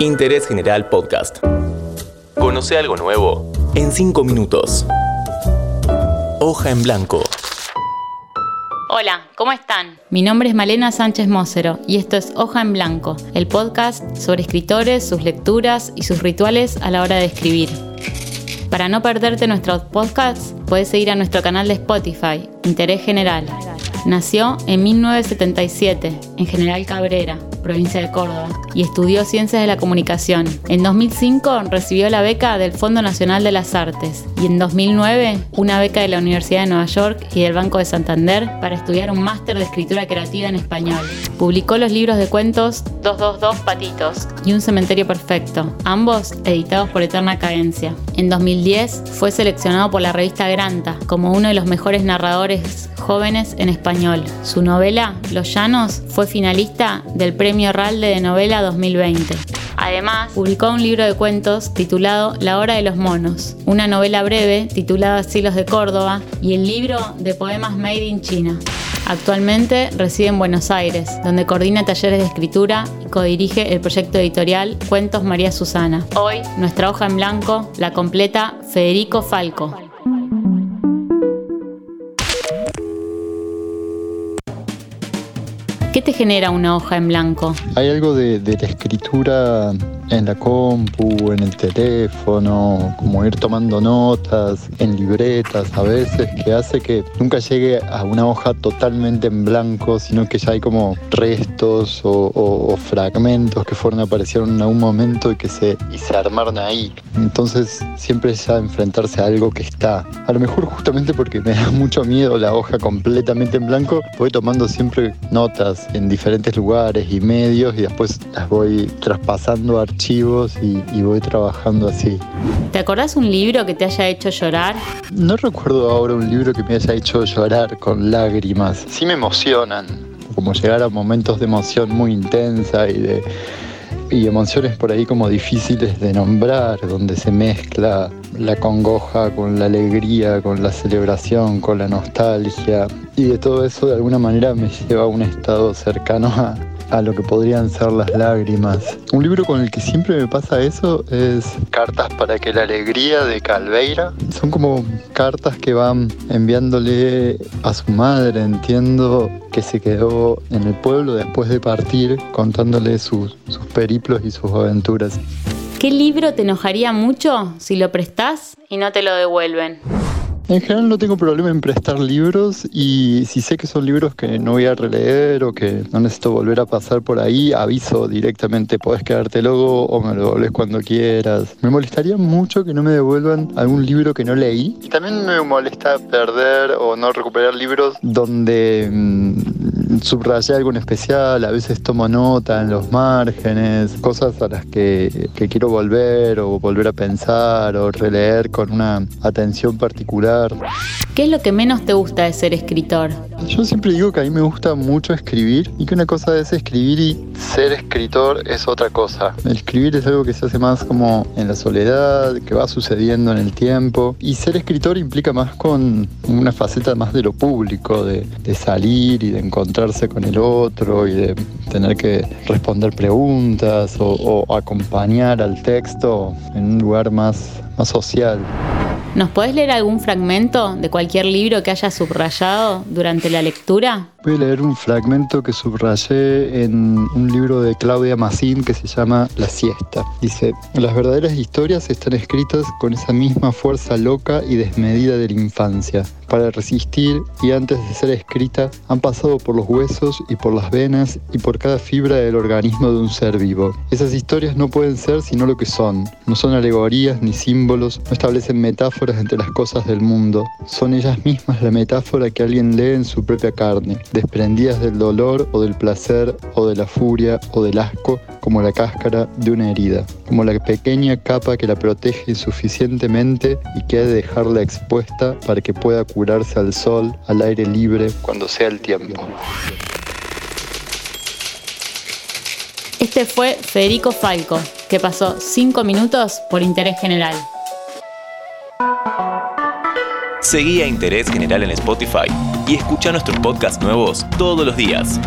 Interés General Podcast. Conoce algo nuevo en 5 minutos. Hoja en blanco. Hola, ¿cómo están? Mi nombre es Malena Sánchez Mosero y esto es Hoja en Blanco, el podcast sobre escritores, sus lecturas y sus rituales a la hora de escribir. Para no perderte nuestros podcasts, puedes seguir a nuestro canal de Spotify, Interés General. Nació en 1977 en General Cabrera, provincia de Córdoba, y estudió Ciencias de la Comunicación. En 2005 recibió la beca del Fondo Nacional de las Artes y en 2009 una beca de la Universidad de Nueva York y del Banco de Santander para estudiar un máster de escritura creativa en español. Publicó los libros de cuentos 222 Patitos y Un Cementerio Perfecto, ambos editados por Eterna Cadencia. En 2010 fue seleccionado por la revista Granta como uno de los mejores narradores jóvenes en español. Su novela, Los Llanos, fue finalista del Premio Ralde de Novela 2020. Además, publicó un libro de cuentos titulado La Hora de los Monos, una novela breve titulada Cielos de Córdoba y el libro de poemas Made in China. Actualmente reside en Buenos Aires, donde coordina talleres de escritura y codirige el proyecto editorial Cuentos María Susana. Hoy, nuestra hoja en blanco la completa Federico Falco. ¿Qué te genera una hoja en blanco? Hay algo de, la escritura en la compu, en el teléfono, como ir tomando notas, en libretas a veces, que hace que nunca llegue a una hoja totalmente en blanco, sino que ya hay como restos o, fragmentos que fueron aparecieron en algún momento y que se, y se armaron ahí. Entonces siempre es ya enfrentarse a algo que está. A lo mejor justamente porque me da mucho miedo la hoja completamente en blanco, voy tomando siempre notas en diferentes lugares y medios y después las voy traspasando a archivos y, voy trabajando así. ¿Te acordás un libro que te haya hecho llorar? No recuerdo ahora un libro que me haya hecho llorar con lágrimas. Sí me emocionan, como llegar a momentos de emoción muy intensa y de y emociones por ahí como difíciles de nombrar, donde se mezcla la congoja con la alegría, con la celebración, con la nostalgia. Y de todo eso de alguna manera me lleva a un estado cercano a, a lo que podrían ser las lágrimas. Un libro con el que siempre me pasa eso es Cartas para que la alegría de Calveira. Son como cartas que van enviándole a su madre, entiendo, que se quedó en el pueblo después de partir, contándole sus, sus periplos y sus aventuras. ¿Qué libro te enojaría mucho si lo prestás y no te lo devuelven? En general no tengo problema en prestar libros y si sé que son libros que no voy a releer o que no necesito volver a pasar por ahí, aviso directamente, podés quedarte luego o me lo devolves cuando quieras. Me molestaría mucho que no me devuelvan algún libro que no leí. También me molesta perder o no recuperar libros donde mm, subrayé algo en especial, a veces tomo nota en los márgenes, cosas a las que, que quiero volver o volver a pensar o releer con una atención particular ¿Qué es lo que menos te gusta de ser escritor? Yo siempre digo que a mí me gusta mucho escribir y que una cosa es escribir y ser escritor es otra cosa. Escribir es algo que se hace más como en la soledad, que va sucediendo en el tiempo y ser escritor implica más con una faceta más de lo público, de, salir y de encontrarse con el otro y de tener que responder preguntas o, o acompañar al texto en un lugar más, más social. ¿Nos podés leer algún fragmento de cualquier libro que hayas subrayado durante la lectura? Voy a leer un fragmento que subrayé en un libro de Claudia Massín que se llama La siesta. Dice, las verdaderas historias están escritas con esa misma fuerza loca y desmedida de la infancia. Para resistir y antes de ser escrita han pasado por los huesos y por las venas y por cada fibra del organismo de un ser vivo. Esas historias no pueden ser sino lo que son. No son alegorías ni símbolos, no establecen metáforas entre las cosas del mundo. Son ellas mismas la metáfora que alguien lee en su propia carne desprendidas del dolor o del placer o de la furia o del asco como la cáscara de una herida, como la pequeña capa que la protege suficientemente y que ha de dejarla expuesta para que pueda curarse al sol, al aire libre, cuando sea el tiempo. Este fue Federico Falco, que pasó cinco minutos por interés general. Seguí a Interés General en Spotify y escucha nuestros podcasts nuevos todos los días.